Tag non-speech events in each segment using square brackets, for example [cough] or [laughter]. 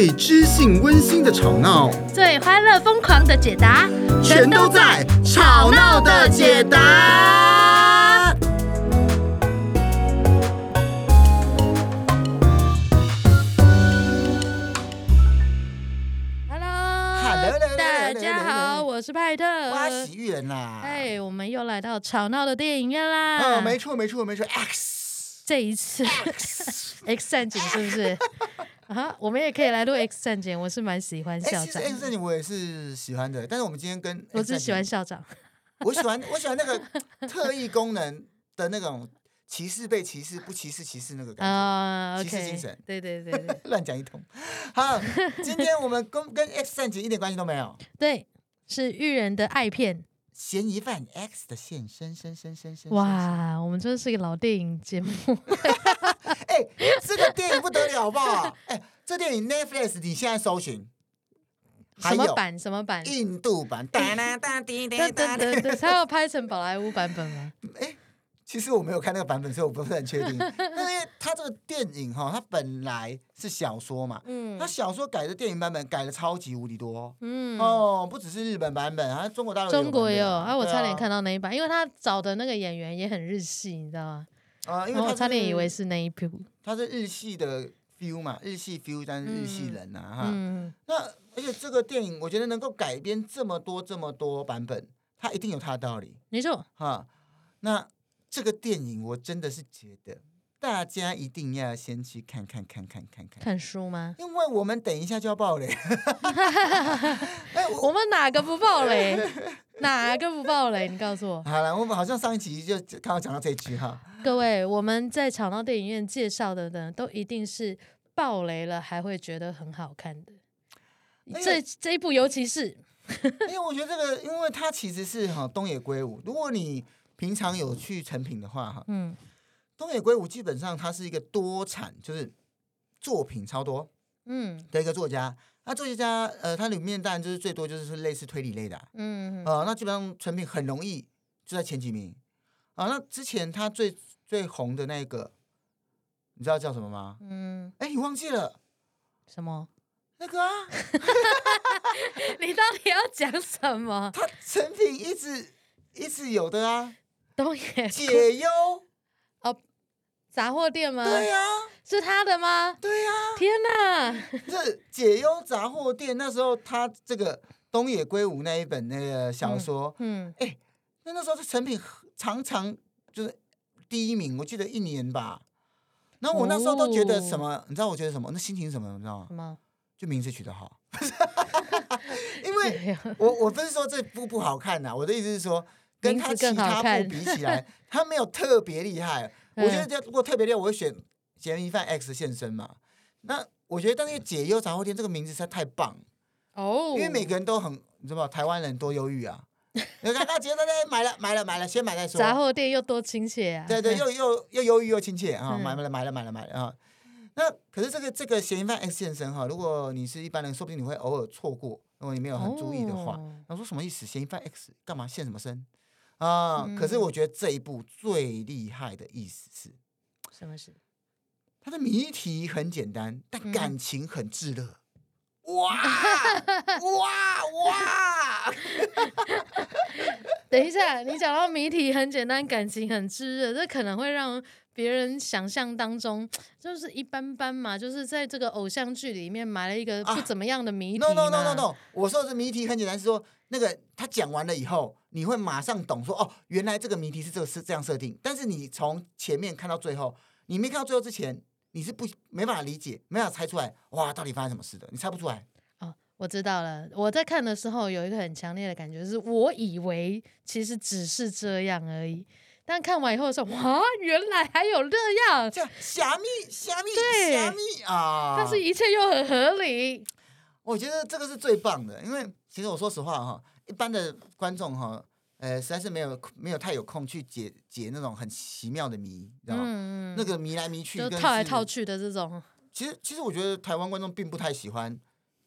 最知性温馨的吵闹，最欢乐疯狂的解答，全都在《吵闹的解答》。Hello，大家好，我是派特，哇，喜剧人啦！哎，我们又来到吵闹的电影院啦！哦，没错，没错，没错，X，这一次 X, [laughs] X 战警是不是？啊，我们也可以来录 X 战警，我是蛮喜欢校长。X 战警我也是喜欢的，但是我们今天跟我只喜欢校长。我喜欢我喜欢那个特异功能的那种歧视被歧视不歧视歧视那个感觉啊，uh, okay, 歧视精神。对对对对，[laughs] 乱讲一通。好，今天我们跟跟 X 战警一点关系都没有。对，是育人的爱片。嫌疑犯 X 的现身，身身身身。哇，我们真的是一个老电影节目。[laughs] 哎、欸，这个电影不得了，好不好？哎、欸，这电影 Netflix 你现在搜寻，[laughs] 什么版？什么版？印度版。[laughs] 哒哒哒哒哒哒哒，他要拍成宝莱坞版本吗？哎、欸。其实我没有看那个版本，所以我不是很确定。因为他这个电影哈，它本来是小说嘛，嗯，他小说改的电影版本改的超级无敌多，嗯，哦，不只是日本版本，好像中国大陆中国也有啊。我差点看到那一版，因为他找的那个演员也很日系，你知道吗？啊，因为我差点以为是那一部。他是日系的 feel 嘛，日系 feel，但是日系人呐，哈。嗯。那而且这个电影，我觉得能够改编这么多这么多版本，它一定有它的道理。没错。哈，那。这个电影我真的是觉得大家一定要先去看看看看看看。看书吗？因为我们等一下就要爆雷。[laughs] 我们哪个不爆雷？[laughs] 哪个不爆雷？你告诉我。好了，我们好像上一集就刚好讲到这句哈。各位，我们在吵闹电影院介绍的呢，都一定是爆雷了还会觉得很好看的。这这一部尤其是，[laughs] 因为我觉得这个，因为它其实是哈东野圭吾，如果你。平常有去成品的话，哈，嗯，东野圭吾基本上他是一个多产，就是作品超多，嗯，的一个作家。那作家，呃，他里面当然就是最多就是类似推理类的，嗯，呃，那基本上成品很容易就在前几名。啊，那之前他最最红的那个，你知道叫什么吗？嗯，哎，你忘记了什么？那个啊，[laughs] 你到底要讲什么？[laughs] 他成品一直一直有的啊。东野解忧哦，杂货店吗？对呀、啊，是他的吗？对呀、啊，天哪！这解忧杂货店那时候他这个东野圭吾那一本那个小说，嗯，哎、嗯，那那时候是成品常常就是第一名，我记得一年吧。那我那时候都觉得什么？哦、你知道我觉得什么？那心情是什么？你知道吗？什么？就名字取得好。[laughs] 因为我我不是说这部不好看呐、啊，我的意思是说。跟他其他部比起来，他没有特别厉害。我觉得，如果特别厉害，我会选《嫌疑犯 X 现身》嘛。那我觉得，但是《解忧杂货店》这个名字实在太棒哦，因为每个人都很，你知道吗？台湾人多忧郁啊。[laughs] 你看，他觉得呢，买了，买了，买了，先买再说。杂货店又多亲切啊！对对，又又又忧郁又亲切啊！买了，买了，买了，买了啊！那可是这个这个《嫌疑犯 X 现身》哈，如果你是一般人，说不定你会偶尔错过。如果你没有很注意的话，他说什么意思？嫌疑犯 X 干嘛现什么身？啊！可是我觉得这一部最厉害的意思是，什么是？它的谜题很简单，但感情很炙热。哇哇哇！[laughs] 等一下，你讲到谜题很简单，感情很炙热，这可能会让别人想象当中就是一般般嘛，就是在这个偶像剧里面埋了一个不怎么样的谜题。No no no no no！我说的是谜题很简单，是说那个他讲完了以后。你会马上懂说哦，原来这个谜题是这个是这样设定。但是你从前面看到最后，你没看到最后之前，你是不没办法理解，没办法猜出来哇，到底发生什么事的？你猜不出来。哦，我知道了。我在看的时候有一个很强烈的感觉，是我以为其实只是这样而已，但看完以后说哇，原来还有这样，这虾米虾米对虾米啊！但是一切又很合理。我觉得这个是最棒的，因为其实我说实话哈。一般的观众哈，呃，实在是没有没有太有空去解解那种很奇妙的谜，知道吗？嗯、那个谜来谜去，就套来套去的这种。其实，其实我觉得台湾观众并不太喜欢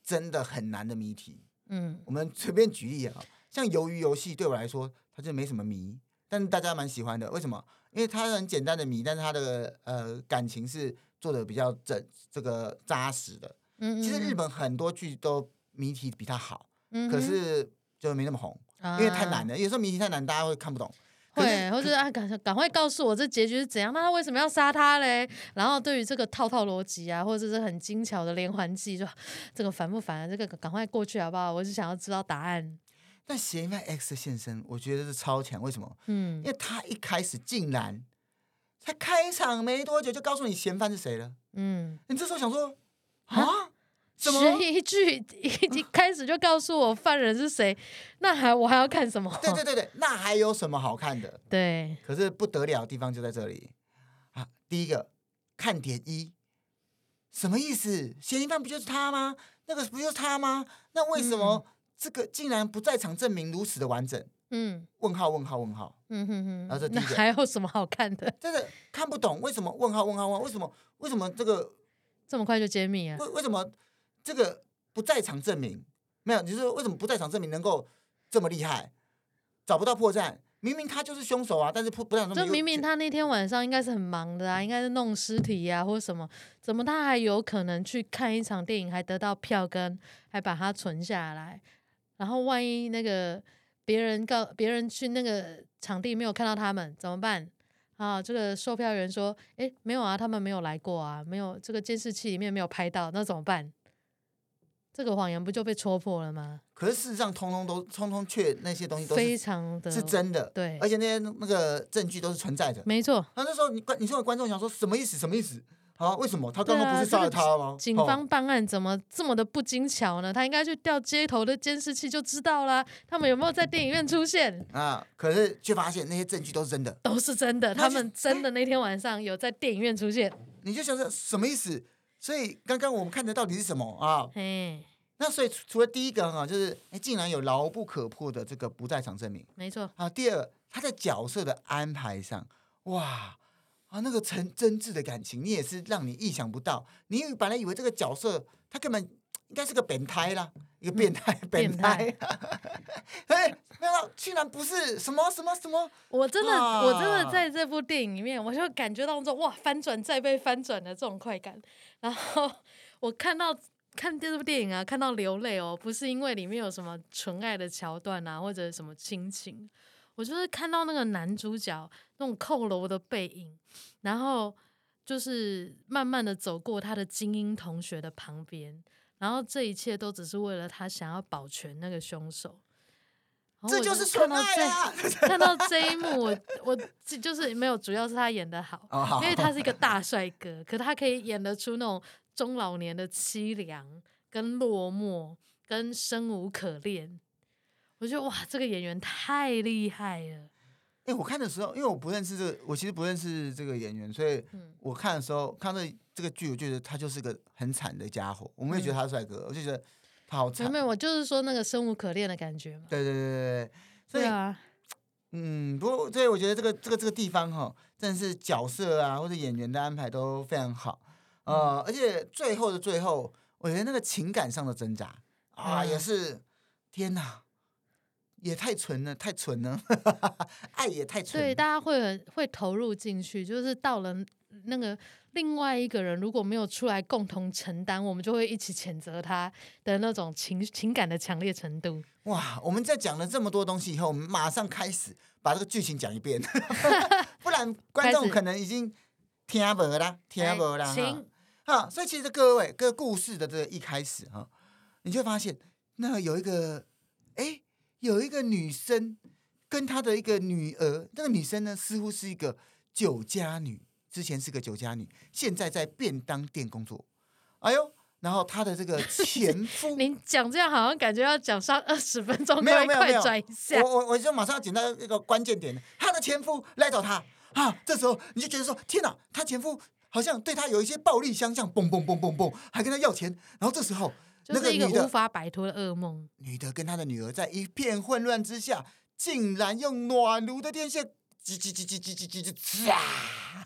真的很难的谜题。嗯，我们随便举例啊，像鱿鱼游戏对我来说，它就没什么谜，但是大家蛮喜欢的。为什么？因为它很简单的谜，但是它的呃感情是做的比较整这个扎实的。嗯嗯，其实日本很多剧都谜题比它好，嗯、可是就没那么红，嗯、因为太难了。有时候明星太难，大家会看不懂。会，或者啊，赶赶快告诉我这结局是怎样？那他为什么要杀他嘞？然后对于这个套套逻辑啊，或者是很精巧的连环计，就这个烦不烦啊？这个赶快过去好不好？我是想要知道答案。但嫌疑犯 X 的现身，我觉得是超强。为什么？嗯，因为他一开始竟然才开场没多久就告诉你嫌犯是谁了。嗯，你这时候想说啊？悬疑剧一一开始就告诉我犯人是谁，[laughs] 那还我还要看什么？对对对对，那还有什么好看的？对，可是不得了的地方就在这里啊！第一个看点一，什么意思？嫌疑犯不就是他吗？那个不就是他吗？那为什么这个竟然不在场证明如此的完整？嗯，问号问号问号。嗯哼哼。然后这第一个那还有什么好看的？真的看不懂为什么？问号问号问号？为什么？为什么这个这么快就揭秘啊？为为什么？这个不在场证明没有，你说为什么不在场证明能够这么厉害？找不到破绽，明明他就是凶手啊！但是不不在场证明，就明明他那天晚上应该是很忙的啊，应该是弄尸体呀、啊、或者什么，怎么他还有可能去看一场电影，还得到票根，还把它存下来？然后万一那个别人告别人去那个场地没有看到他们怎么办？啊，这个售票员说：“哎，没有啊，他们没有来过啊，没有这个监视器里面没有拍到，那怎么办？”这个谎言不就被戳破了吗？可是事实上，通通都通通确那些东西都是非常的，是真的。对，而且那些那个证据都是存在的。没错。那那时候你观，你说的观众想说什么意思？什么意思？啊？为什么他刚刚不是杀了他吗？警方办案怎么这么的不精巧呢？他应该去调街头的监视器就知道啦。他们有没有在电影院出现？啊！可是却发现那些证据都是真的，都是真的。他们真的那天晚上有在电影院出现。你就想说什么意思？所以刚刚我们看的到底是什么啊？嘿。那所以除了第一个哈，就是哎，竟然有牢不可破的这个不在场证明，没错啊。第二，他在角色的安排上，哇啊，那个真真挚的感情，你也是让你意想不到。你本来以为这个角色他根本应该是个变态啦，一个变态、嗯、[laughs] 变态，[laughs] 哎，没想到竟然不是什么什么什么。我真的，啊、我真的在这部电影里面，我就感觉到这种哇翻转再被翻转的这种快感。然后我看到。看这部电影啊，看到流泪哦，不是因为里面有什么纯爱的桥段啊，或者什么亲情，我就是看到那个男主角那种扣楼的背影，然后就是慢慢的走过他的精英同学的旁边，然后这一切都只是为了他想要保全那个凶手。这就是纯爱啊！[laughs] 看到这一幕，我我就是没有，主要是他演的好，因为他是一个大帅哥，可他可以演得出那种。中老年的凄凉、跟落寞、跟生无可恋，我觉得哇，这个演员太厉害了。哎、欸，我看的时候，因为我不认识这个，我其实不认识这个演员，所以我看的时候看到这个剧，我觉得他就是个很惨的家伙。我没有觉得他是帅哥，嗯、我就觉得他好惨。没有，我就是说那个生无可恋的感觉嘛。对对对对，所以对啊，嗯，不过所以我觉得这个这个这个地方哈，真的是角色啊或者演员的安排都非常好。呃，而且最后的最后，我觉得那个情感上的挣扎啊，嗯、也是天哪，也太纯了，太纯了，[laughs] 爱也太纯。对，大家会很会投入进去，就是到了那个另外一个人如果没有出来共同承担，我们就会一起谴责他的那种情情感的强烈程度。哇，我们在讲了这么多东西以后，我们马上开始把这个剧情讲一遍，[laughs] 不然观众可能已经听不啦，听不啦。行哈，所以其实各位，各个故事的这个一开始哈，你就发现，那有一个，哎，有一个女生跟她的一个女儿，那个女生呢，似乎是一个酒家女，之前是个酒家女，现在在便当店工作。哎呦，然后她的这个前 [laughs] 夫，您讲这样好像感觉要讲上二十分钟，没有没有没有，转一下，我我我就马上要讲到一个关键点，她的前夫来找她啊，这时候你就觉得说，天哪，她前夫。好像对她有一些暴力相向，嘣嘣嘣嘣嘣，还跟她要钱。然后这时候，那个女的就是一个无法摆脱的噩梦。女的跟她的女儿在一片混乱之下，竟然用暖炉的电线，叽叽叽叽叽叽叽叽，呲啊！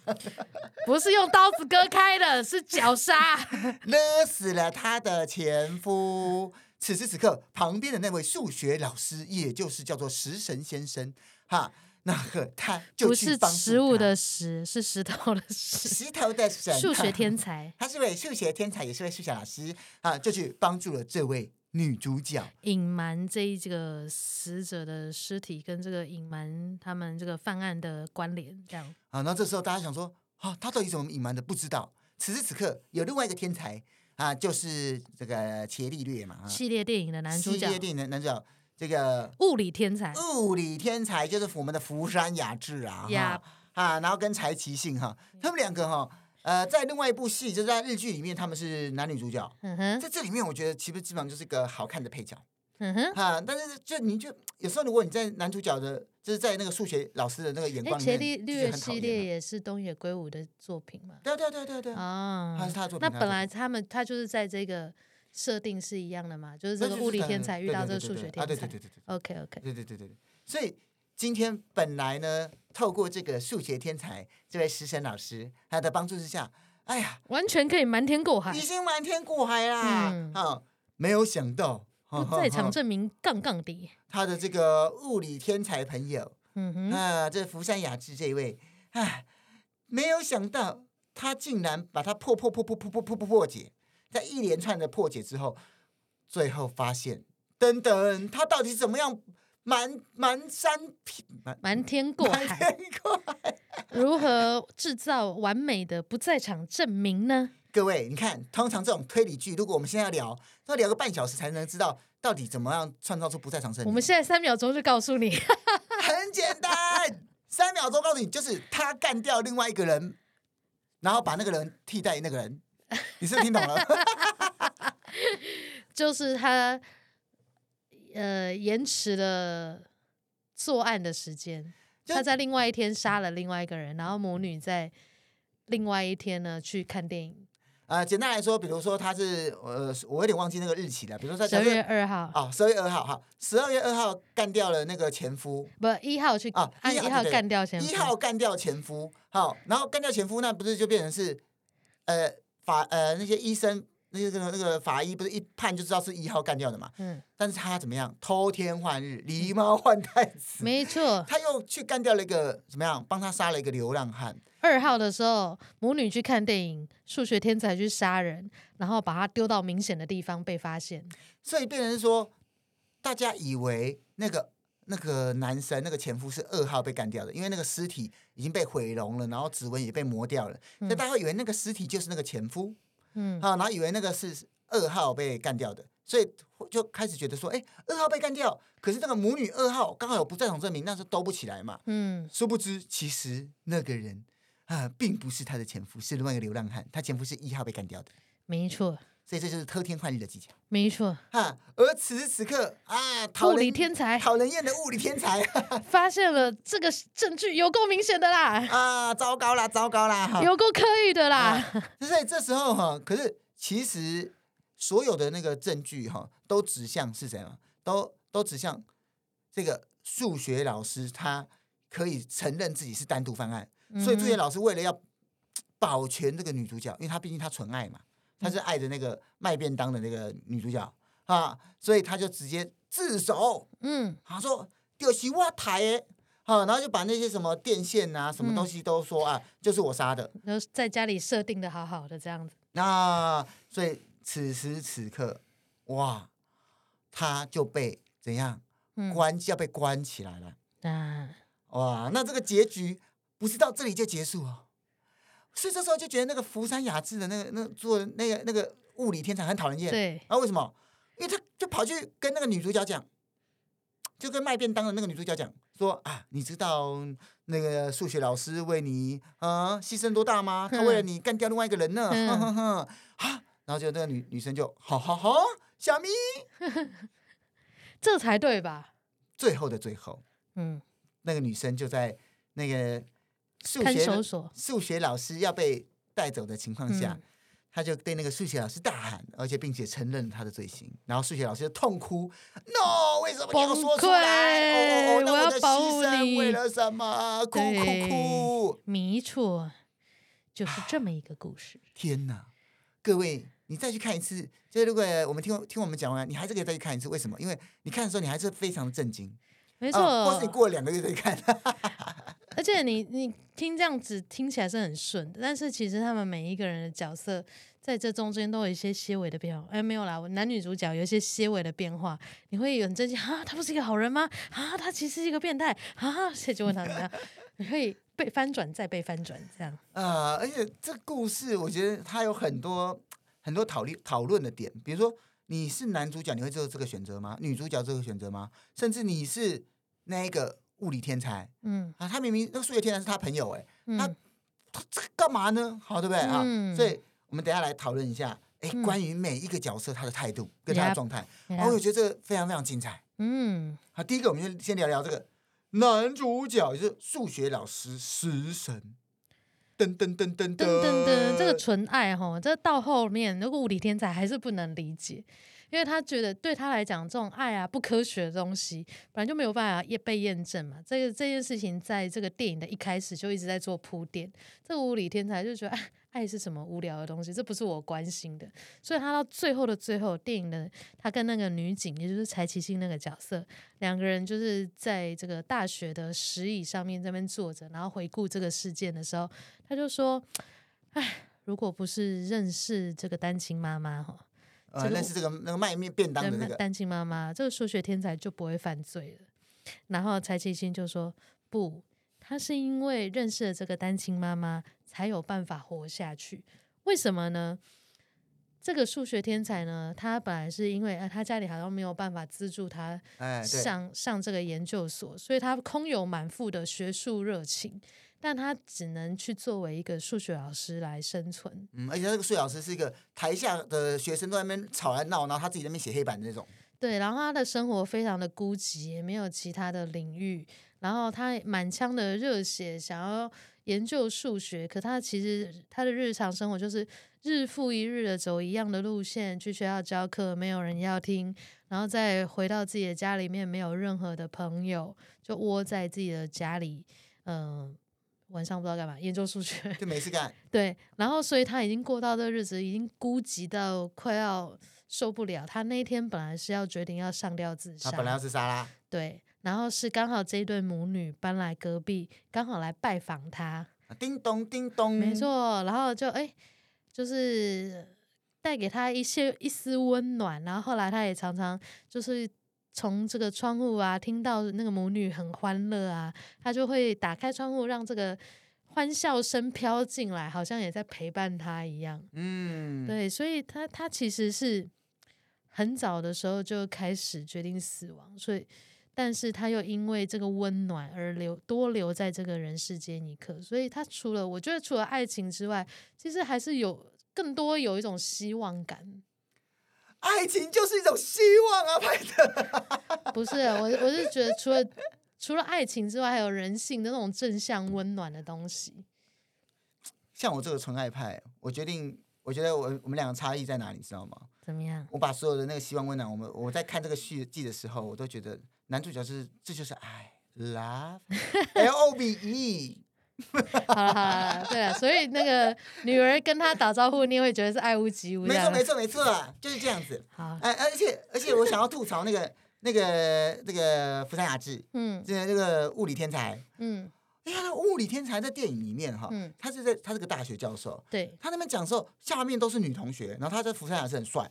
[laughs] 不是用刀子割开的，是绞杀，[laughs] 勒死了她的前夫。此时此刻，旁边的那位数学老师，也就是叫做食神先生，哈。那个他就去帮助他，不是食物的食，是石头的石。石头的神，数学天才，他是位数学天才，也是位数学老师啊，就去帮助了这位女主角，隐瞒这一这个死者的尸体跟这个隐瞒他们这个犯案的关联，这样啊。那这时候大家想说，啊，他到底怎么隐瞒的？不知道。此时此刻，有另外一个天才啊，就是这个伽利略嘛，系列电影的男主角，系列电影的男主角。这个物理天才，物理天才就是我们的福山雅治啊，呀啊，然后跟柴崎幸哈，他们两个哈，呃，在另外一部戏，就是在日剧里面，他们是男女主角。嗯哼，在这里面，我觉得其实基本上就是一个好看的配角。嗯哼，啊，但是就你就有时候，如果你在男主角的，就是在那个数学老师的那个眼光里面，伽利略系列也是东野圭吾的作品嘛？对对对对对啊，他是他的作品。那本来他们他就是在这个。设定是一样的嘛？就是这个物理天才遇到这个数学天才。对对对对对。OK OK。对对对对对。所以今天本来呢，透过这个数学天才这位食神老师他的帮助之下，哎呀，完全可以瞒天过海，已经瞒天过海啦。嗯。啊，没有想到不在场证明杠杠的。他的这个物理天才朋友，嗯哼，啊，这福山雅治这一位，哎，没有想到他竟然把他破破破破破破破破破解。在一连串的破解之后，最后发现，等等，他到底怎么样瞒瞒山瞒瞒天过海？天过海 [laughs] 如何制造完美的不在场证明呢？各位，你看，通常这种推理剧，如果我们现在要聊，要聊个半小时才能知道到底怎么样创造出不在场证明。我们现在三秒钟就告诉你，[laughs] 很简单，三秒钟告诉你，就是他干掉另外一个人，然后把那个人替代那个人。你是不是听懂了？[laughs] 就是他，呃，延迟了作案的时间。他在另外一天杀了另外一个人，然后母女在另外一天呢去看电影。呃，简单来说，比如说他是呃，我有点忘记那个日期了。比如说在十二月二号。哦，十二月二号哈，十二月二号干掉了那个前夫。不，一号去啊，一号干掉前夫。一号干掉前夫，好，然后干掉前夫，那不是就变成是呃。法呃那些医生那个那个法医不是一判就知道是一号干掉的嘛？嗯，但是他怎么样偷天换日，狸猫换太子？没错，他又去干掉了一个怎么样？帮他杀了一个流浪汉。二号的时候，母女去看电影，数学天才去杀人，然后把他丢到明显的地方被发现。所以变成说，大家以为那个那个男生那个前夫是二号被干掉的，因为那个尸体已经被毁容了，然后指纹也被磨掉了，所以大家会以为那个尸体就是那个前夫。嗯，好，然后以为那个是二号被干掉的，所以就开始觉得说，哎，二号被干掉，可是那个母女二号刚好有不在场证明，那是兜不起来嘛。嗯，殊不知其实那个人啊，并不是他的前夫，是另外一个流浪汉，他前夫是一号被干掉的。没错。所以这就是偷天换日的技巧，没错哈。而此时此刻啊，物理天才，讨人厌的物理天才，[laughs] 发现了这个证据有够明显的啦！啊，糟糕啦，糟糕啦，有够可以的啦！所以这时候哈，可是其实所有的那个证据哈，都指向是谁嘛？都都指向这个数学老师，他可以承认自己是单独犯案。嗯、所以数学老师为了要保全这个女主角，因为她毕竟她纯爱嘛。他是爱着那个卖便当的那个女主角啊，所以他就直接自首。嗯，他说丢西瓦台，好，然后就把那些什么电线啊、什么东西都说啊，就是我杀的。然后在家里设定的好好的这样子。那所以此时此刻，哇，他就被怎样关？要被关起来了。啊，哇，那这个结局不是到这里就结束哦。所以这时候就觉得那个福山雅治的那个那个做那个那个物理天才很讨人厌。对。啊，为什么？因为他就跑去跟那个女主角讲，就跟卖便当的那个女主角讲说啊，你知道那个数学老师为你啊牺牲多大吗？他为了你干掉另外一个人呢。嗯。哼哼哼。啊，然后就那个女女生就好好好，小咪，[laughs] 这才对吧？最后的最后，嗯，那个女生就在那个。数学数学老师要被带走的情况下，嗯、他就对那个数学老师大喊，而且并且承认他的罪行。然后数学老师就痛哭：“No，为什么你要说出来？哦、我要保护你，为了什么？哭哭哭！没错，就是这么一个故事。天哪，各位，你再去看一次。就是如果我们听听我们讲完，你还是可以再去看一次。为什么？因为你看的时候，你还是非常的震惊。没错，呃、或是你过了两个月再看。而且你你听这样子听起来是很顺的，但是其实他们每一个人的角色在这中间都有一些些微的变化。哎，没有啦，男女主角有一些些微的变化，你会很震惊啊，他不是一个好人吗？啊，他其实是一个变态啊，谁就问他怎么样？你可以被翻转再被翻转这样。呃，而且这故事我觉得它有很多很多讨论讨论的点，比如说你是男主角，你会做这个选择吗？女主角这个选择吗？甚至你是那个。物理天才，嗯。啊，他明明那个数学天才是他朋友，哎、嗯，他他这个干嘛呢？好，对不对？啊？所以我们等下来讨论一下，哎，关于每一个角色他的态度跟他的状态，我觉得这个非常非常精彩。嗯，好，第一个我们先先聊聊这个男主角，就是数学老师食神，噔噔噔噔噔噔噔，这个纯爱哈，这到后面如果物理天才还是不能理解。因为他觉得对他来讲，这种爱啊不科学的东西，本来就没有办法也被验证嘛。这个这件事情，在这个电影的一开始就一直在做铺垫。这个物理天才就觉得，爱是什么无聊的东西，这不是我关心的。所以他到最后的最后，电影的他跟那个女警，也就是柴崎幸那个角色，两个人就是在这个大学的石椅上面这边坐着，然后回顾这个事件的时候，他就说，哎，如果不是认识这个单亲妈妈哈。呃，认识这个那个卖面便当的那个单亲妈妈，这个数学天才就不会犯罪了。然后柴崎新就说：“不，他是因为认识了这个单亲妈妈，才有办法活下去。为什么呢？这个数学天才呢，他本来是因为他家里好像没有办法资助他上、哎、上这个研究所，所以他空有满腹的学术热情。”但他只能去作为一个数学老师来生存。嗯，而且那个数学老师是一个台下的学生都在那边吵来闹，然后他自己在那边写黑板的那种。对，然后他的生活非常的孤寂，也没有其他的领域。然后他满腔的热血想要研究数学，可他其实他的日常生活就是日复一日的走一样的路线，去学校教课，没有人要听，然后再回到自己的家里面，没有任何的朋友，就窝在自己的家里，嗯、呃。晚上不知道干嘛，研究数学就没事干。[laughs] 对，然后所以他已经过到这日子，已经孤寂到快要受不了。他那一天本来是要决定要上吊自杀，他本来要自杀啦。对，然后是刚好这一对母女搬来隔壁，刚好来拜访他。叮咚叮咚，没错。然后就哎，就是带给他一些一丝温暖。然后后来他也常常就是。从这个窗户啊，听到那个母女很欢乐啊，他就会打开窗户，让这个欢笑声飘进来，好像也在陪伴他一样。嗯，对，所以他他其实是很早的时候就开始决定死亡，所以但是他又因为这个温暖而留多留在这个人世间一刻，所以他除了我觉得除了爱情之外，其实还是有更多有一种希望感。爱情就是一种希望啊，拍的 [laughs] 不是我，我是觉得除了除了爱情之外，还有人性的那种正向温暖的东西。像我这个纯爱派，我决定，我觉得我我们两个差异在哪里，你知道吗？怎么样？我把所有的那个希望温暖，我们我在看这个续集的时候，我都觉得男主角是这就是爱，love，L [laughs] O V E。[laughs] 好了好了，对了，所以那个女儿跟他打招呼，你也会觉得是爱屋及乌。没错没错没错啊，就是这样子。好，哎，而且而且我想要吐槽那个那个那个福山雅治，嗯，这个这个物理天才，嗯，哎呀，物理天才在电影里面哈，嗯，他是在他是个大学教授，对，他那边讲的时候，下面都是女同学，然后他在福山雅治很帅。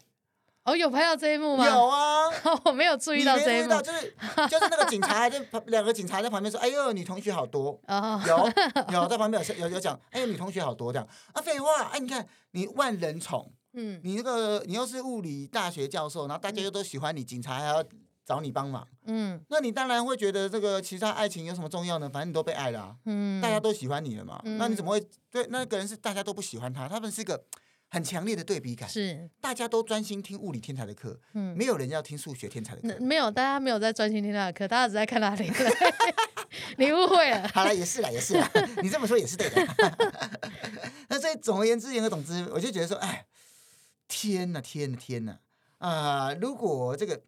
哦，有拍到这一幕吗？有啊，[laughs] 我没有注意到这一幕，就是就是那个警察在旁，两个警察在旁边说：“哎呦，女同学好多。”有有在旁边有有有讲：“哎呦，女同学好多这样。”啊，废话，哎，你看你万人宠，嗯，你那个你又是物理大学教授，然后大家又都喜欢你，警察还要找你帮忙，嗯，那你当然会觉得这个其他爱情有什么重要呢？反正你都被爱了，嗯，大家都喜欢你了嘛，那你怎么会对那个人是大家都不喜欢他？他们是一个。很强烈的对比感，是大家都专心听物理天才的课，嗯，没有人要听数学天才的课，没有，大家没有在专心听他的课，大家只在看他的课，[laughs] 你误会了。好了，也是啦，也是啦，[laughs] 你这么说也是对的。[laughs] 那所以总而言之，言而总之，我就觉得说，哎，天呐，天呐，天呐，啊、呃！如果这个，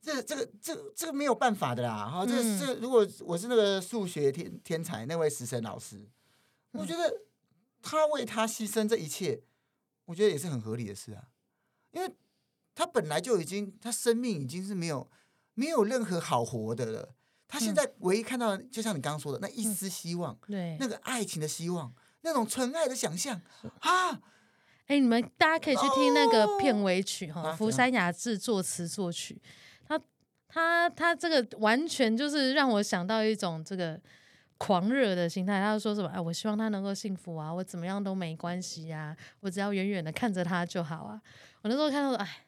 这个、这个，这个、这个没有办法的啦，哈，这这个、如果我是那个数学天天才那位食神老师，我觉得他为他牺牲这一切。我觉得也是很合理的事啊，因为他本来就已经，他生命已经是没有没有任何好活的了，他现在唯一看到的，就像你刚刚说的那一丝希望，对，那个爱情的希望，那种纯爱的想象啊！哎，你们大家可以去听那个片尾曲哈，福山雅治作词作曲，他他他这个完全就是让我想到一种这个狂热的心态。他就说什么？哎，我希望他能够幸福啊，我怎么样都没关系呀，我只要远远的看着他就好啊。我那时候看到说，哎，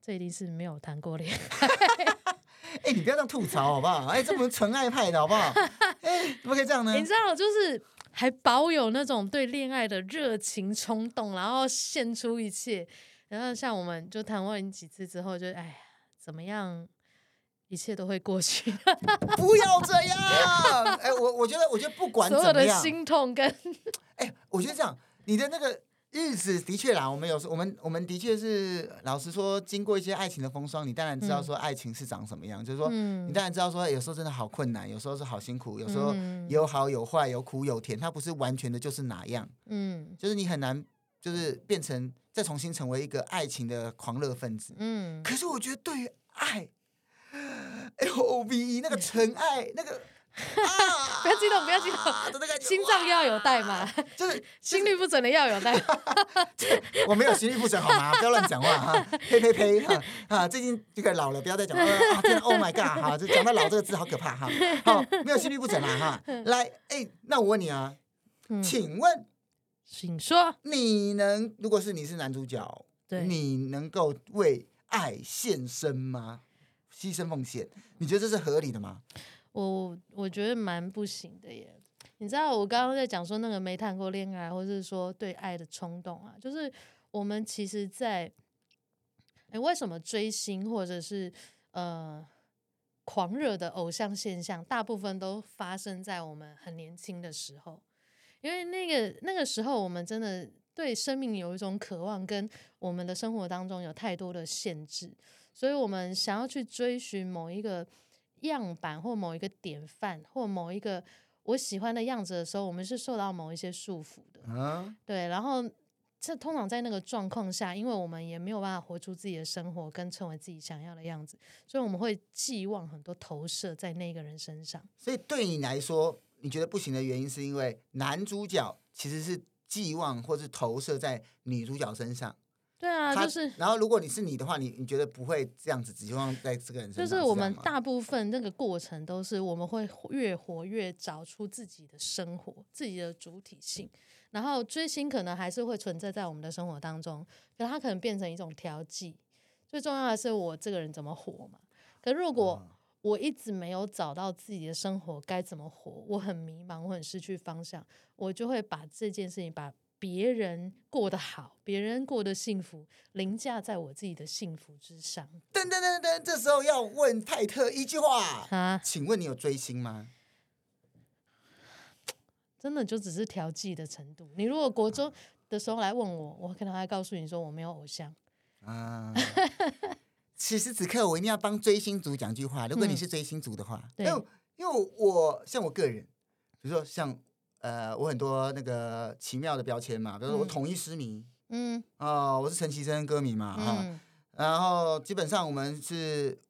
这一定是没有谈过恋爱。[laughs] 哎、欸，你不要这样吐槽好不好？哎、欸，这么纯爱派的好不好？[laughs] 哎、欸，怎么可以这样呢？你知道，就是还保有那种对恋爱的热情冲动，然后献出一切。然后像我们就谈过几次之后就，就哎呀，怎么样，一切都会过去。[laughs] 不要这样！[laughs] 哎、欸，我我觉得，我觉得不管怎么样，所有的心痛跟哎、欸，我觉得这样，你的那个。日子的确啦，我们有时我们我们的确是老实说，经过一些爱情的风霜，你当然知道说爱情是长什么样。嗯、就是说，你当然知道说，有时候真的好困难，有时候是好辛苦，有时候有好有坏，有苦有甜，它不是完全的就是哪样。嗯，就是你很难就是变成再重新成为一个爱情的狂热分子。嗯，可是我觉得对于爱，L O V E 那个 [laughs] 纯爱那个。啊！不要激动，不要激动，心脏要有代码，就是心率不准的要有代码。[laughs] 我没有心率不准好吗？[laughs] 不要乱讲话哈！呸呸呸！哈啊，最近这个老了，不要再讲了啊！真的，Oh my God！哈，就讲到老这个字好可怕哈！好，没有心率不准了哈。来，哎，那我问你啊，请问，请说，你能如果是你是男主角，你能够为爱献身吗？牺牲奉献，你觉得这是合理的吗？我我觉得蛮不行的耶，你知道我刚刚在讲说那个没谈过恋爱，或者是说对爱的冲动啊，就是我们其实在，哎，为什么追星或者是呃狂热的偶像现象，大部分都发生在我们很年轻的时候，因为那个那个时候我们真的对生命有一种渴望，跟我们的生活当中有太多的限制，所以我们想要去追寻某一个。样板或某一个典范或某一个我喜欢的样子的时候，我们是受到某一些束缚的。啊，对。然后这通常在那个状况下，因为我们也没有办法活出自己的生活跟成为自己想要的样子，所以我们会寄望很多投射在那个人身上。所以对你来说，你觉得不行的原因，是因为男主角其实是寄望或是投射在女主角身上。对啊，就是。然后，如果你是你的话，你你觉得不会这样子，只希望在这个人身上。就是我们大部分那个过程都是，我们会越活越找出自己的生活，自己的主体性。然后追星可能还是会存在在我们的生活当中，可它可能变成一种调剂。最重要的是我这个人怎么活嘛。可如果我一直没有找到自己的生活该怎么活，我很迷茫，我很失去方向，我就会把这件事情把。别人过得好，别人过得幸福，凌驾在我自己的幸福之上。噔噔噔噔，这时候要问泰特一句话啊，请问你有追星吗？真的就只是调剂的程度。你如果国中的时候来问我，我可能还告诉你说我没有偶像啊。此时此刻，我一定要帮追星族讲句话。如果你是追星族的话，嗯、因为因为我像我个人，比如说像。呃，我很多那个奇妙的标签嘛，比如说我统一失迷，嗯，哦，我是陈绮贞歌迷嘛，哈、嗯，然后基本上我们是，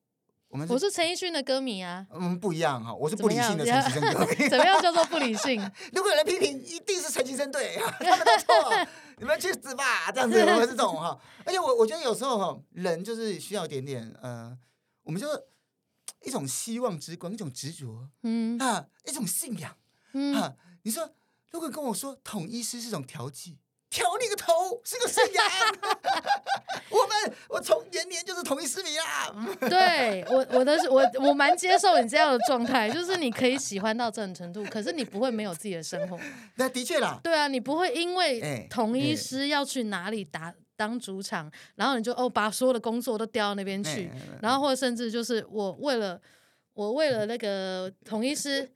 我们是我是陈奕迅的歌迷啊，我们不一样哈，我是不理性的陈绮贞歌 [laughs] 迷，怎么样叫做不理性？[laughs] 如果有人批评，一定是陈绮贞对，他们的错，你们去死吧，这样子，我们是这种哈，而且我我觉得有时候哈，人就是需要一点点，呃，我们就一种希望之光，一种执着，嗯。啊，一种信仰，嗯。哈。你说，如果跟我说统一师是种调剂，调你个头，是个生涯。[laughs] 我们，我从元年就是统一师迷啊。对我，我的我我蛮接受你这样的状态，就是你可以喜欢到这种程度，可是你不会没有自己的生活。[laughs] 那的确啦。对啊，你不会因为统一师要去哪里打当主场，然后你就哦把所有的工作都调到那边去，然后或者甚至就是我为了我为了那个统一狮。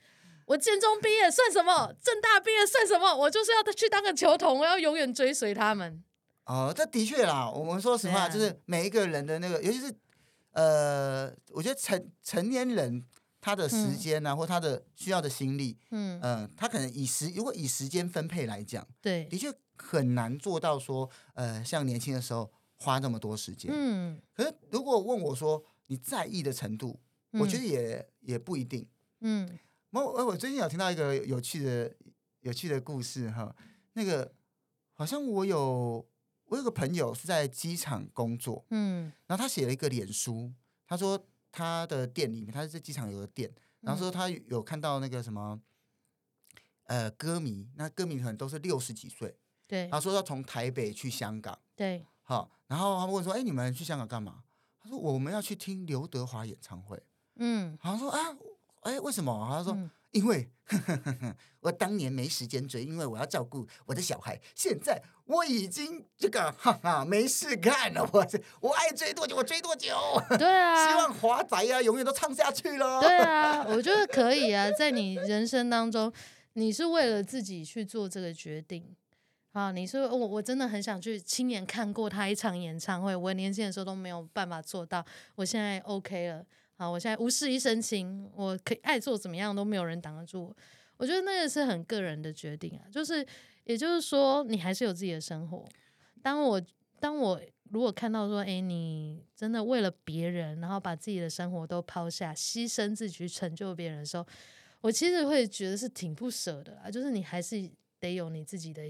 我建中毕业算什么？正大毕业算什么？我就是要去当个球童，我要永远追随他们。哦，这的确啦。我们说实话，就是每一个人的那个，尤其是呃，我觉得成成年人他的时间呢、啊，嗯、或他的需要的心力，嗯嗯、呃，他可能以时如果以时间分配来讲，对，的确很难做到说，呃，像年轻的时候花那么多时间。嗯，可是如果问我说你在意的程度，我觉得也、嗯、也不一定。嗯，我我我最近有听到一个有趣的有趣的故事哈，那个好像我有我有个朋友是在机场工作，嗯，然后他写了一个脸书，他说他的店里面，他是在机场有个店，然后说他有看到那个什么，呃，歌迷，那歌迷可能都是六十几岁，对，他说要从台北去香港，对，好，然后他们问说，哎，你们去香港干嘛？他说我们要去听刘德华演唱会，嗯，好像说啊。哎，为什么？他说，嗯、因为呵呵 [laughs] 我当年没时间追，因为我要照顾我的小孩。现在我已经这个哈哈没事干了，我我爱追多久我追多久。对啊，希望华仔啊永远都唱下去了。对啊，[laughs] 我觉得可以啊，在你人生当中，你是为了自己去做这个决定啊。你说我我真的很想去亲眼看过他一场演唱会，我年轻的时候都没有办法做到，我现在 OK 了。啊！我现在无事一身轻，我可以爱做怎么样都没有人挡得住我。我觉得那个是很个人的决定啊，就是也就是说，你还是有自己的生活。当我当我如果看到说，哎，你真的为了别人，然后把自己的生活都抛下，牺牲自己去成就别人的时候，我其实会觉得是挺不舍的啊。就是你还是得有你自己的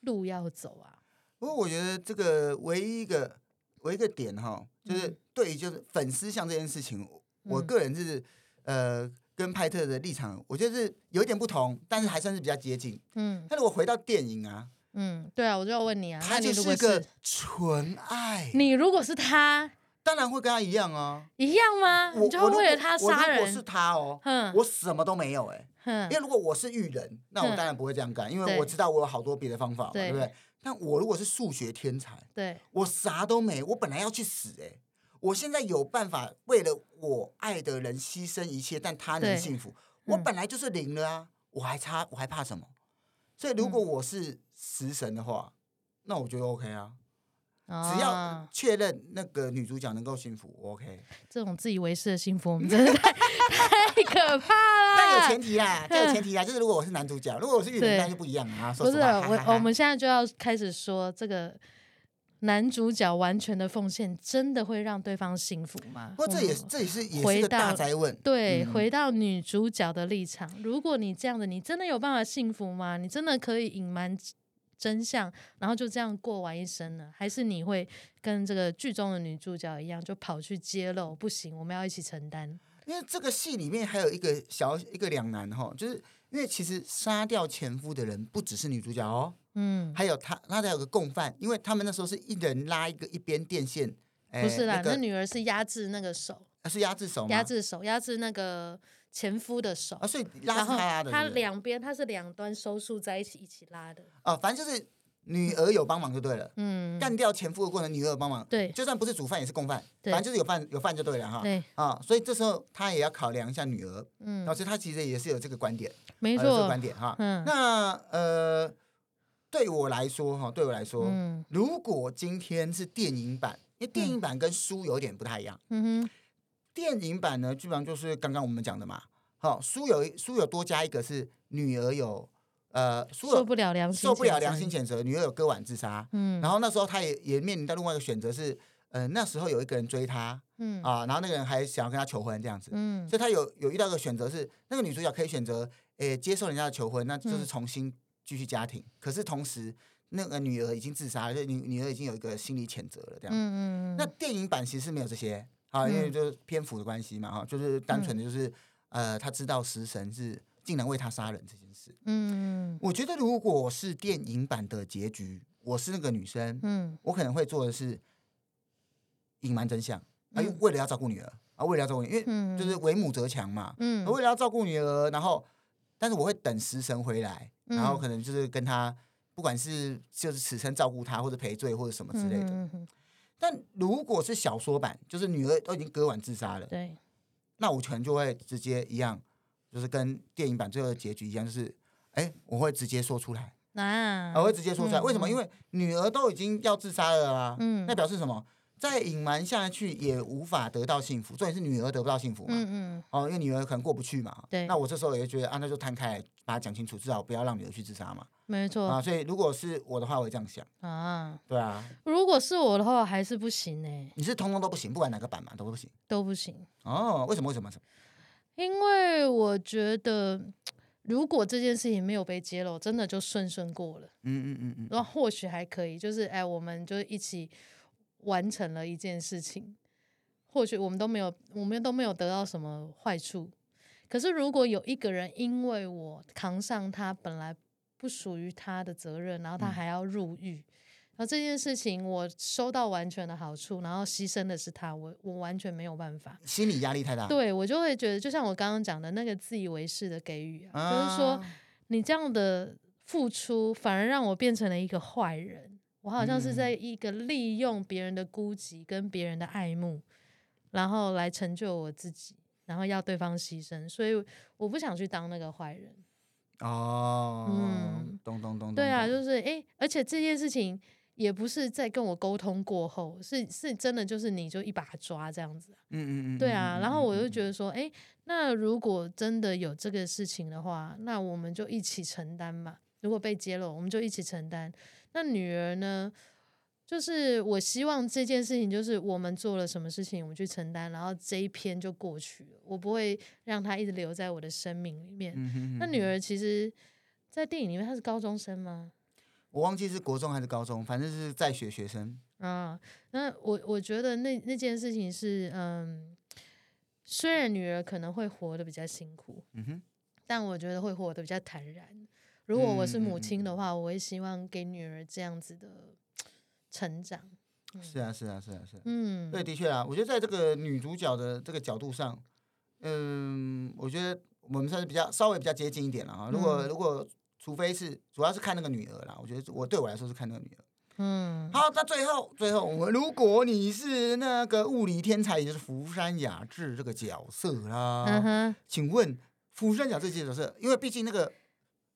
路要走啊。不过我觉得这个唯一一个唯一一个点哈，就是对于就是粉丝像这件事情。我个人是，呃，跟派特的立场，我觉得是有一点不同，但是还算是比较接近。嗯，那如果回到电影啊，嗯，对啊，我就要问你啊，他就是个纯爱。你如果是他，当然会跟他一样啊，一样吗？你就会为了他杀人？我是他哦，嗯，我什么都没有哎，因为如果我是育人，那我当然不会这样干，因为我知道我有好多别的方法，对不对？但我如果是数学天才，对，我啥都没，我本来要去死哎。我现在有办法为了我爱的人牺牲一切，但他能幸福。嗯、我本来就是零了啊，我还差，我还怕什么？所以如果我是食神的话，嗯、那我觉得 OK 啊。哦、只要确认那个女主角能够幸福，我 OK。这种自以为是的幸福，我们真的太 [laughs] 太可怕了。但有前提啦，[laughs] 这有前提啦，就是如果我是男主角，如果我是女主角，那就不一样啊。说实话，不是我，我们现在就要开始说这个。男主角完全的奉献，真的会让对方幸福吗？不过这也是，这也是也是一个大哉问。对，嗯、回到女主角的立场，如果你这样子，你真的有办法幸福吗？你真的可以隐瞒真相，然后就这样过完一生呢？还是你会跟这个剧中的女主角一样，就跑去揭露？不行，我们要一起承担。因为这个戏里面还有一个小一个两难哈，就是因为其实杀掉前夫的人不只是女主角哦。嗯，还有他，他还有个共犯，因为他们那时候是一人拉一个一边电线，不是啦，那女儿是压制那个手，是压制手，压制手，压制那个前夫的手啊，所以拉他拉的，他两边他是两端收束在一起一起拉的，哦，反正就是女儿有帮忙就对了，嗯，干掉前夫的过程女儿有帮忙，对，就算不是主犯也是共犯，反正就是有犯有犯就对了哈，对。啊，所以这时候他也要考量一下女儿，嗯，老师他其实也是有这个观点，没错，这个观点哈，嗯，那呃。对我来说，哈，对我来说，嗯，如果今天是电影版，因为电影版跟书有点不太一样，嗯哼，电影版呢，基本上就是刚刚我们讲的嘛，好，书有书有多加一个是女儿有，呃，受不了良心受不了良心谴责，女儿有割腕自杀，嗯，然后那时候他也也面临到另外一个选择是，呃，那时候有一个人追他，嗯啊，然后那个人还想要跟他求婚这样子，嗯，所以他有有遇到一个选择是，那个女主角可以选择，诶，接受人家的求婚，那就是重新。继续家庭，可是同时那个女儿已经自杀了，就女女儿已经有一个心理谴责了，这样。嗯嗯。那电影版其实是没有这些啊，因为就是篇幅的关系嘛，哈，就是单纯的就是、嗯、呃，他知道食神是竟然为他杀人这件事。嗯。我觉得如果是电影版的结局，我是那个女生，嗯，我可能会做的是隐瞒真相，啊，为了要照顾女儿啊，为了要照顾，因为就是为母则强嘛，嗯，为了要照顾女儿，然后。但是我会等食神回来，然后可能就是跟他，不管是就是此生照顾他，或者赔罪，或者什么之类的。但如果是小说版，就是女儿都已经割腕自杀了，对，那我可能就会直接一样，就是跟电影版最后的结局一样，就是，哎，我会直接说出来，啊，我会直接说出来，为什么？因为女儿都已经要自杀了啊，嗯，那表示什么？再隐瞒下去也无法得到幸福，重点是女儿得不到幸福嘛？嗯嗯。哦，因为女儿可能过不去嘛。对。那我这时候也觉得啊，那就摊开把它讲清楚，至少不要让女儿去自杀嘛。没错。啊，所以如果是我的话，我会这样想。啊。对啊。如果是我的话，还是不行呢。你是通通都不行，不管哪个版嘛，都不行。都不行。哦，为什么？为什么？因为我觉得，如果这件事情没有被揭露，真的就顺顺过了。嗯嗯嗯嗯，然后或许还可以，就是哎，我们就一起完成了一件事情，或许我们都没有，我们都没有得到什么坏处。可是，如果有一个人因为我扛上他本来不属于他的责任，然后他还要入狱，嗯、然后这件事情我收到完全的好处，然后牺牲的是他，我我完全没有办法，心理压力太大。对，我就会觉得，就像我刚刚讲的那个自以为是的给予啊，啊就是说你这样的付出，反而让我变成了一个坏人，我好像是在一个利用别人的孤寂跟别人的爱慕，然后来成就我自己。然后要对方牺牲，所以我不想去当那个坏人。哦，嗯，咚咚咚，对啊，就是哎，而且这件事情也不是在跟我沟通过后，是是真的，就是你就一把抓这样子。嗯嗯嗯，对啊。然后我就觉得说，哎，那如果真的有这个事情的话，那我们就一起承担嘛。如果被揭露，我们就一起承担。那女儿呢？就是我希望这件事情，就是我们做了什么事情，我们去承担，然后这一篇就过去了。我不会让他一直留在我的生命里面。嗯、哼哼，那女儿其实，在电影里面她是高中生吗？我忘记是国中还是高中，反正是在学学生。啊，那我我觉得那那件事情是，嗯，虽然女儿可能会活得比较辛苦，嗯哼，但我觉得会活得比较坦然。如果我是母亲的话，嗯、我会希望给女儿这样子的。成长，是啊，是啊，是啊，是啊，嗯，对，的确啊，我觉得在这个女主角的这个角度上，嗯，我觉得我们算是比较稍微比较接近一点了啊。如果如果除非是主要是看那个女儿啦，我觉得我对我来说是看那个女儿。嗯，好，那最后最后，我如果你是那个物理天才，也就是福山雅治这个角色啦，嗯哼，请问福山雅治这个角色，因为毕竟那个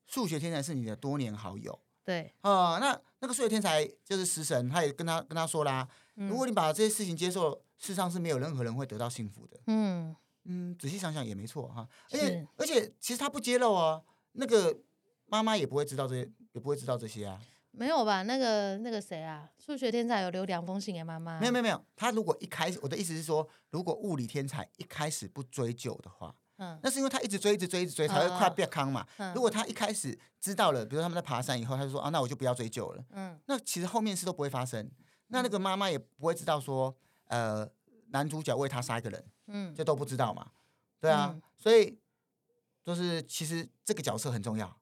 数学天才是你的多年好友。对啊、呃，那那个数学天才就是食神，他也跟他跟他说啦，嗯、如果你把这些事情接受，世上是没有任何人会得到幸福的。嗯嗯，仔细想想也没错哈，而且而且其实他不揭露啊，那个妈妈也不会知道这些，也不会知道这些啊。没有吧？那个那个谁啊？数学天才有留两封信给妈妈？没有没有没有，他如果一开始，我的意思是说，如果物理天才一开始不追究的话。嗯，那是因为他一直追，一直追，一直追，才会快变康嘛。嗯、如果他一开始知道了，比如说他们在爬山以后，他就说啊，那我就不要追究了。嗯，那其实后面事都不会发生。那那个妈妈也不会知道说，呃，男主角为他杀一个人，嗯，这都不知道嘛。对啊，嗯、所以就是其实这个角色很重要。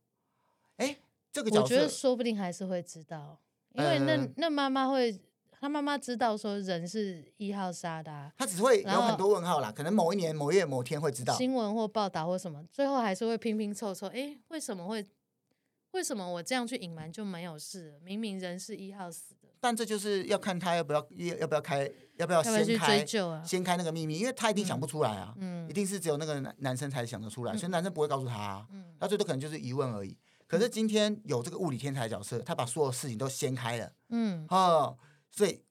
哎，这个角色我觉得说不定还是会知道，因为那、呃、那妈妈会。他妈妈知道说人是一号杀的，啊，他只会有很多问号啦。可能某一年某月某天会知道新闻或报道或什么，最后还是会拼拼凑凑。哎，为什么会？为什么我这样去隐瞒就没有事？明明人是一号死的。但这就是要看他要不要要要不要开要不要先开追究啊？先开那个秘密，因为他一定想不出来啊。嗯，一定是只有那个男男生才想得出来，嗯、所以男生不会告诉他，啊。嗯，他最多可能就是疑问而已。可是今天有这个物理天才角色，他把所有事情都掀开了。嗯，哦，所以。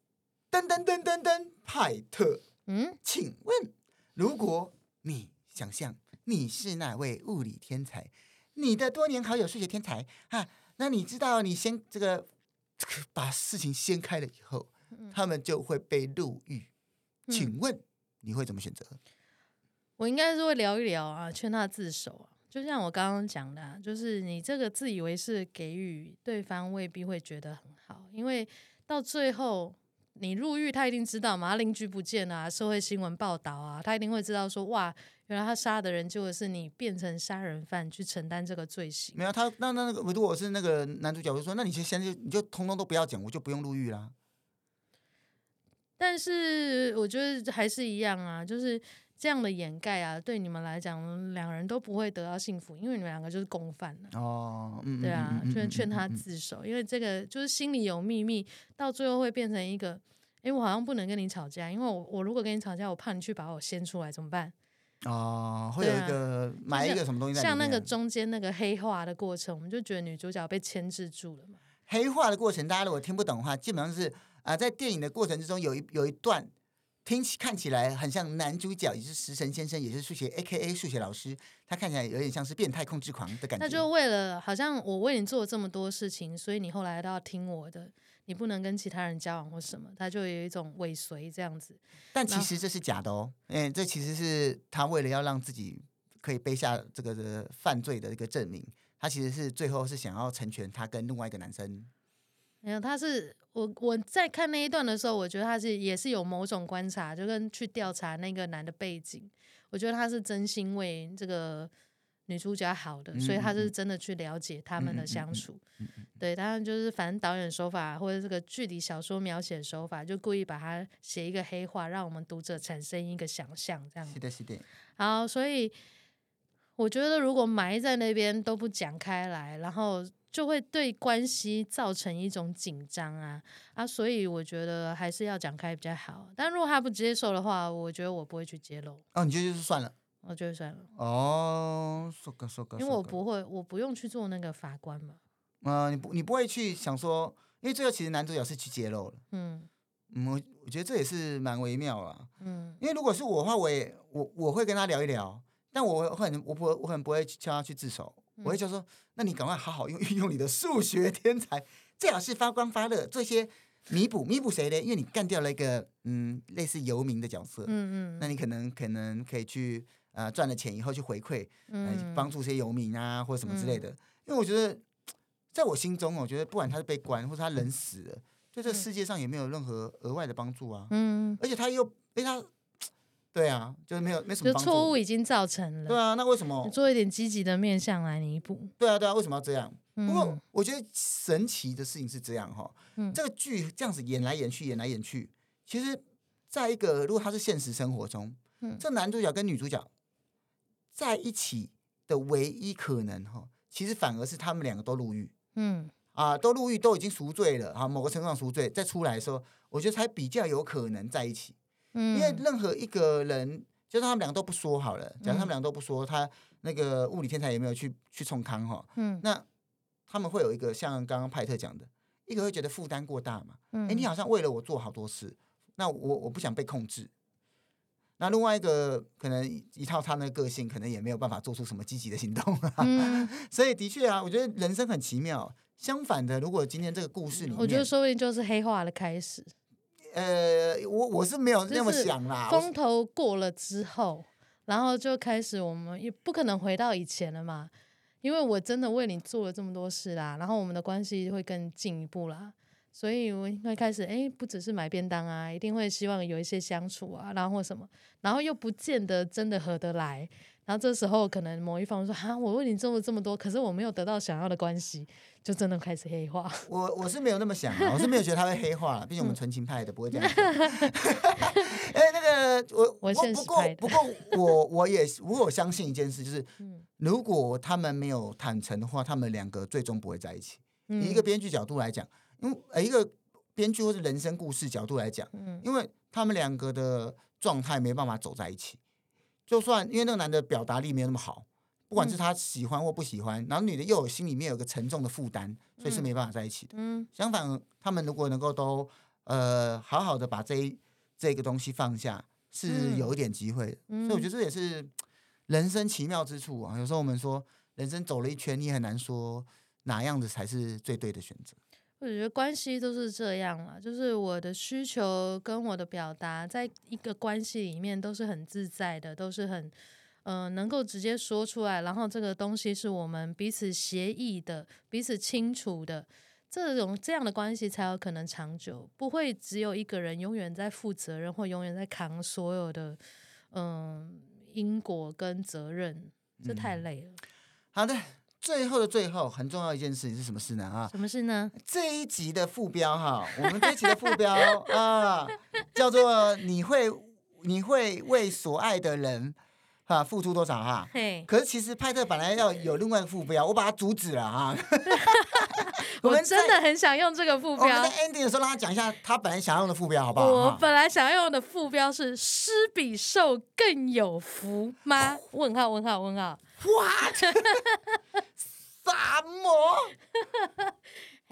噔噔噔噔噔，派特，嗯，请问，如果你想象你是哪位物理天才，你的多年好友数学天才啊，那你知道你先这个这个把事情掀开了以后，他们就会被入狱，请问你会怎么选择？我应该是会聊一聊啊，劝他自首啊，就像我刚刚讲的，就是你这个自以为是给予对方，未必会觉得很好，因为到最后。你入狱，他一定知道嘛？他邻居不见啊，社会新闻报道啊，他一定会知道说，哇，原来他杀的人就是你，变成杀人犯去承担这个罪行。没有他，那那那个，如果我是那个男主角，我就说，那你就先就你就通通都不要讲，我就不用入狱啦。但是我觉得还是一样啊，就是。这样的掩盖啊，对你们来讲，两个人都不会得到幸福，因为你们两个就是共犯了。哦，嗯、对啊，劝劝他自首，因为这个就是心里有秘密，到最后会变成一个，哎，我好像不能跟你吵架，因为我我如果跟你吵架，我怕你去把我掀出来，怎么办？哦，会有一个埋一个什么东西在。像那个中间那个黑化的过程，我们就觉得女主角被牵制住了嘛。黑化的过程，大家如果听不懂的话，基本上是啊、呃，在电影的过程之中有一有一段。听起看起来很像男主角，也是食神先生，也是数学 AKA 数学老师。他看起来有点像是变态控制狂的感觉。那就为了好像我为你做了这么多事情，所以你后来都要听我的，你不能跟其他人交往或什么。他就有一种尾随这样子。但其实这是假的哦，嗯，这其实是他为了要让自己可以背下这个的犯罪的一个证明。他其实是最后是想要成全他跟另外一个男生。没有，他是我我在看那一段的时候，我觉得他是也是有某种观察，就跟去调查那个男的背景。我觉得他是真心为这个女主角好的，嗯、所以他是真的去了解他们的相处。对，当然就是反正导演手法或者这个剧里小说描写手法，就故意把它写一个黑化，让我们读者产生一个想象，这样。是的，是的。好，所以我觉得如果埋在那边都不讲开来，然后。就会对关系造成一种紧张啊啊，所以我觉得还是要讲开比较好。但如果他不接受的话，我觉得我不会去揭露。哦，你觉得就是算了？我觉得算了。哦，说个说个。因为我不会，我不用去做那个法官嘛。啊、呃，你不，你不会去想说，因为最后其实男主角是去揭露了。嗯嗯，我我觉得这也是蛮微妙啊。嗯，因为如果是我的话，我也我我会跟他聊一聊，但我会我不我可能不会叫他去自首。我会就说，那你赶快好好用 [laughs] 运用你的数学天才，最好是发光发热，做一些弥补，弥补谁呢？因为你干掉了一个嗯类似游民的角色，嗯嗯，那你可能可能可以去呃赚了钱以后去回馈，嗯，帮助一些游民啊或者什么之类的。嗯、因为我觉得，在我心中，我觉得不管他是被关或者他人死了，对这个世界上也没有任何额外的帮助啊，嗯，而且他又被他。对啊，就是没有没什么帮助。就错误已经造成了。对啊，那为什么？做一点积极的面向来弥补。对啊，对啊，为什么要这样？嗯、不过我觉得神奇的事情是这样哈，嗯、这个剧这样子演来演去，演来演去，其实在一个如果他是现实生活中，嗯、这男主角跟女主角在一起的唯一可能哈，其实反而是他们两个都入狱。嗯。啊，都入狱，都已经赎罪了啊，某个程度上赎罪，再出来的时候，我觉得才比较有可能在一起。嗯，因为任何一个人，就算他们两个都不说好了，假如他们两个都不说，他那个物理天才有没有去去冲康哈？嗯，那他们会有一个像刚刚派特讲的，一个会觉得负担过大嘛？嗯，哎，你好像为了我做好多事，那我我不想被控制。那另外一个可能一套他那个个性，可能也没有办法做出什么积极的行动啊。嗯，[laughs] 所以的确啊，我觉得人生很奇妙。相反的，如果今天这个故事里面，我觉得说不定就是黑化的开始。呃，我我是没有那么想啦。风头过了之后，然后就开始，我们也不可能回到以前了嘛。因为我真的为你做了这么多事啦，然后我们的关系会更进一步啦。所以我应该开始，哎，不只是买便当啊，一定会希望有一些相处啊，然后或什么，然后又不见得真的合得来。然后这时候可能某一方说：“哈，我为你做了这么多，可是我没有得到想要的关系，就真的开始黑化。”我我是没有那么想啊，我是没有觉得他会黑化，毕竟我们纯情派的不会这样。[laughs] 哎，那个我我不过不过我我也我有相信一件事，就是如果他们没有坦诚的话，他们两个最终不会在一起。以一个编剧角度来讲，因为一个编剧或者人生故事角度来讲，嗯因为他们两个的状态没办法走在一起。就算因为那个男的表达力没有那么好，不管是他喜欢或不喜欢，然后女的又有心里面有个沉重的负担，所以是没办法在一起的。嗯，相反，他们如果能够都呃好好的把这一这个东西放下，是有一点机会的。嗯，所以我觉得这也是人生奇妙之处啊。有时候我们说人生走了一圈，你很难说哪样子才是最对的选择。我觉得关系都是这样了，就是我的需求跟我的表达，在一个关系里面都是很自在的，都是很嗯、呃、能够直接说出来，然后这个东西是我们彼此协议的、彼此清楚的，这种这样的关系才有可能长久，不会只有一个人永远在负责任或永远在扛所有的嗯、呃、因果跟责任，这太累了。嗯、好的。最后的最后，很重要一件事情是什么事呢？啊，什么事呢？这一集的副标哈，我们这一集的副标啊，叫做“你会你会为所爱的人哈付出多少”哈。嘿。可是其实派特本来要有另外一个副标，我把它阻止了哈。[laughs] 我真的很想用这个副标。我们在 ending 的时候让他讲一下他本来想用的副标，好不好？我本来想用的副标是“施比受更有福”吗？问号问号问号。What？[laughs] 什么？[laughs]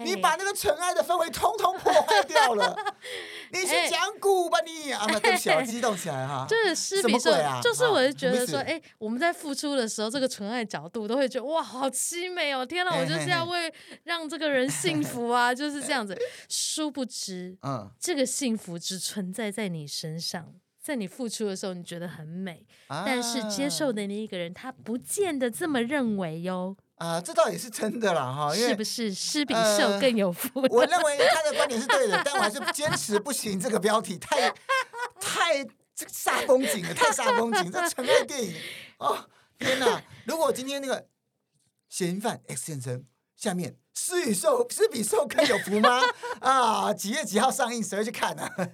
你把那个纯爱的氛围通通破坏掉了！[laughs] 你去讲古吧你！啊，对不起，我激动起来哈。[laughs] 就是施比说，就是我就觉得说，哎，我们在付出的时候，这个纯爱角度都会觉得哇，好凄美哦！天哪，我就是要为让这个人幸福啊，就是这样子。殊不知，嗯，这个幸福只存在在你身上。在你付出的时候，你觉得很美，啊、但是接受的那一个人，他不见得这么认为哟。啊，这倒也是真的啦，哈，是不是施比受更有福？呃？我认为他的观点是对的，但我还是 [laughs] 坚持不行。这个标题太太这个煞风景了，太煞风景。这纯爱电影哦，天哪！如果今天那个嫌疑犯 X 先生下面。施与受，是比受更有福吗？[laughs] 啊，几月几号上映？谁会去看呢、啊？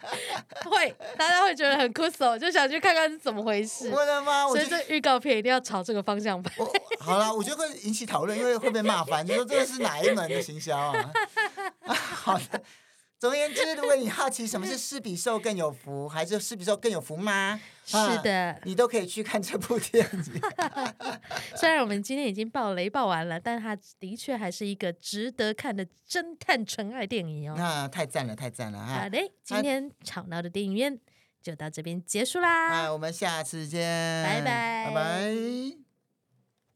[laughs] 会，大家会觉得很酷手，就想去看看是怎么回事。我的妈！所以这预告片一定要朝这个方向拍。好了，我觉得会引起讨论，因为会被骂翻。你说这个是哪一门的行销啊？啊，[laughs] 好的。总而言之，如果你好奇什么是施比受更有福，还是施比受更有福吗？是的、啊，你都可以去看这部电影。[laughs] 虽然我们今天已经爆雷爆完了，但它的确还是一个值得看的侦探纯爱电影哦。那太赞了，太赞了哈！好嘞，今天吵闹的电影院就到这边结束啦。那我们下次见，拜拜，拜拜。